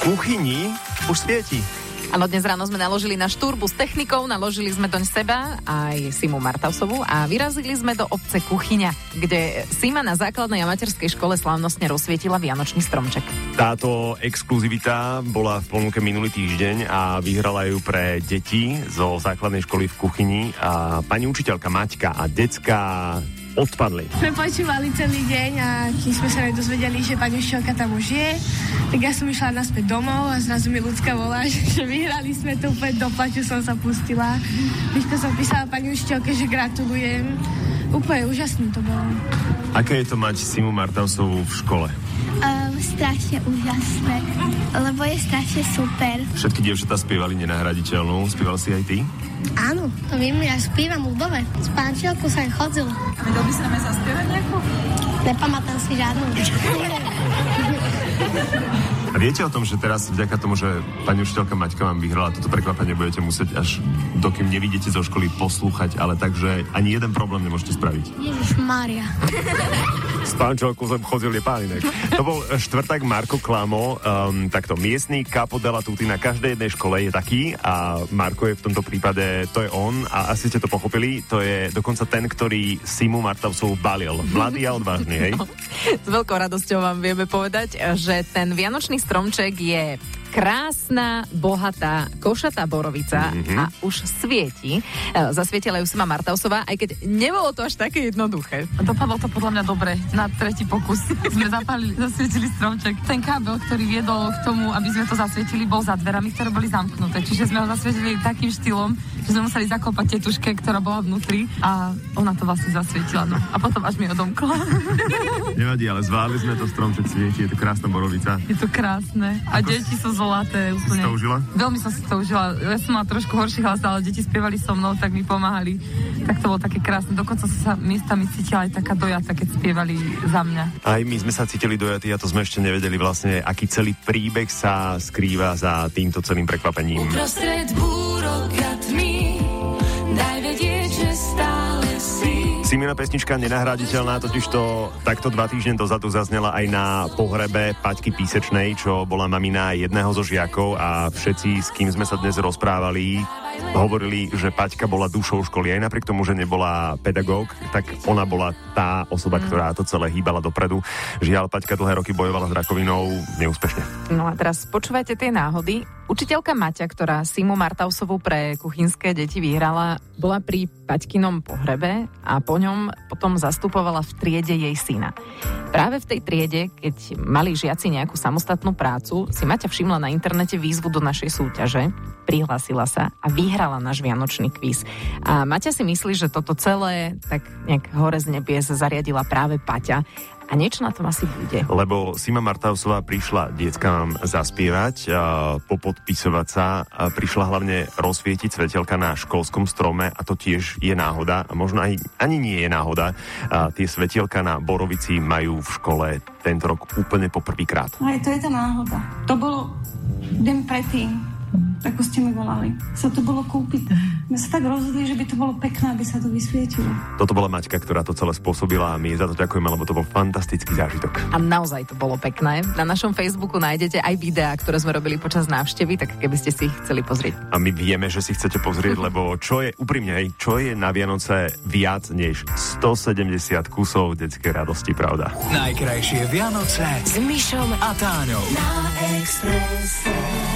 kuchyni už svieti. Áno, dnes ráno sme naložili na štúrbu s technikou, naložili sme doň seba aj Simu Martausovú a vyrazili sme do obce Kuchyňa, kde Sima na základnej a materskej škole slávnostne rozsvietila Vianočný stromček. Táto exkluzivita bola v ponuke minulý týždeň a vyhrala ju pre deti zo základnej školy v Kuchyni a pani učiteľka Maťka a decka odpadli. Sme počúvali celý deň a kým sme sa nedozvedeli, že pani učiteľka tam už je, tak ja som išla naspäť domov a zrazu mi ľudská volá, že vyhrali sme to úplne do plaču som sa pustila. Myško som písala pani učiteľke, že gratulujem. Úplne úžasné to bolo. Aké je to mať Simu Martausovú v škole? Um, strašne úžasné, lebo je strašne super. Všetky dievčatá spievali nenahraditeľnú. Spieval si aj ty? Áno, to viem, ja spívam ľudové. S pánčielkou sa aj chodzil. Vedel by sa nám aj zaspievať nejakú? Nepamätám si žiadnu. A viete o tom, že teraz vďaka tomu, že pani učiteľka Maťka vám vyhrala toto prekvapenie, budete musieť až dokým nevidíte zo školy poslúchať, ale takže ani jeden problém nemôžete spraviť. Ježiš Mária. S pánčelkou som chodil je pálinek. To bol štvrtak Marko Klamo, um, takto miestný Capo della Tutti na každej jednej škole je taký a Marko je v tomto prípade, to je on a asi ste to pochopili, to je dokonca ten, ktorý Simu Martausov balil. Mladý a odvážny, hej? No, s veľkou radosťou vám vieme povedať, že ten Vianočný stromček je krásna, bohatá, košatá borovica mm-hmm. a už svieti. E, Zasvietila ju sama Martausová, aj keď nebolo to až také jednoduché. Dopadlo to podľa mňa dobre. Na tretí pokus sme zapálili, zasvietili stromček. Ten kábel, ktorý viedol k tomu, aby sme to zasvietili, bol za dverami, ktoré boli zamknuté. Čiže sme ho zasvietili takým štýlom, že sme museli zakopať tetuške, ktorá bola vnútri a ona to vlastne zasvietila. No. A potom až mi odomkla. Nevadí, ale zvládli sme to stromček svieti, je to krásna borovica. Je to krásne. A deti sú zlaté úplne. Si to užila? Veľmi som si to užila. Ja som mala trošku horší hlas, ale deti spievali so mnou, tak mi pomáhali. Tak to bolo také krásne. Dokonca som sa miestami cítila aj taká dojata, keď spievali za mňa. Aj my sme sa cítili dojatí a to sme ešte nevedeli vlastne, aký celý príbeh sa skrýva za týmto celým prekvapením. Uprostred búrok Simina pesnička nenahraditeľná, totiž to takto dva týždne dozadu zaznela aj na pohrebe Paťky Písečnej, čo bola mamina jedného zo žiakov a všetci, s kým sme sa dnes rozprávali, hovorili, že Paťka bola dušou školy. Aj napriek tomu, že nebola pedagóg, tak ona bola tá osoba, ktorá to celé hýbala dopredu. Žiaľ, Paťka dlhé roky bojovala s rakovinou neúspešne. No a teraz počúvajte tie náhody. Učiteľka Maťa, ktorá Simu Martausovú pre kuchynské deti vyhrala, bola pri Paťkinom pohrebe a po ňom potom zastupovala v triede jej syna. Práve v tej triede, keď mali žiaci nejakú samostatnú prácu, si Maťa všimla na internete výzvu do našej súťaže, prihlásila sa a vyhrala náš vianočný kvíz. A Maťa si myslí, že toto celé tak nejak hore z nebies zariadila práve Paťa a niečo na tom asi bude. Lebo Sima Martausová prišla deckám zaspievať, a popodpisovať sa, a prišla hlavne rozsvietiť svetelka na školskom strome a to tiež je náhoda a možno aj, ani nie je náhoda. A tie svetielka na Borovici majú v škole tento rok úplne poprvýkrát. Aj to je tá náhoda. To bolo deň predtým, ako ste mi volali. Sa to bolo kúpiť. My sa tak rozhodli, že by to bolo pekné, aby sa to vysvietilo. Toto bola Maťka, ktorá to celé spôsobila a my za to ďakujeme, lebo to bol fantastický zážitok. A naozaj to bolo pekné. Na našom Facebooku nájdete aj videá, ktoré sme robili počas návštevy, tak keby ste si ich chceli pozrieť. A my vieme, že si chcete pozrieť, lebo čo je, úprimne, čo je na Vianoce viac než 170 kusov detskej radosti, pravda? Najkrajšie Vianoce s Myšom a Táňou. Na Expresse.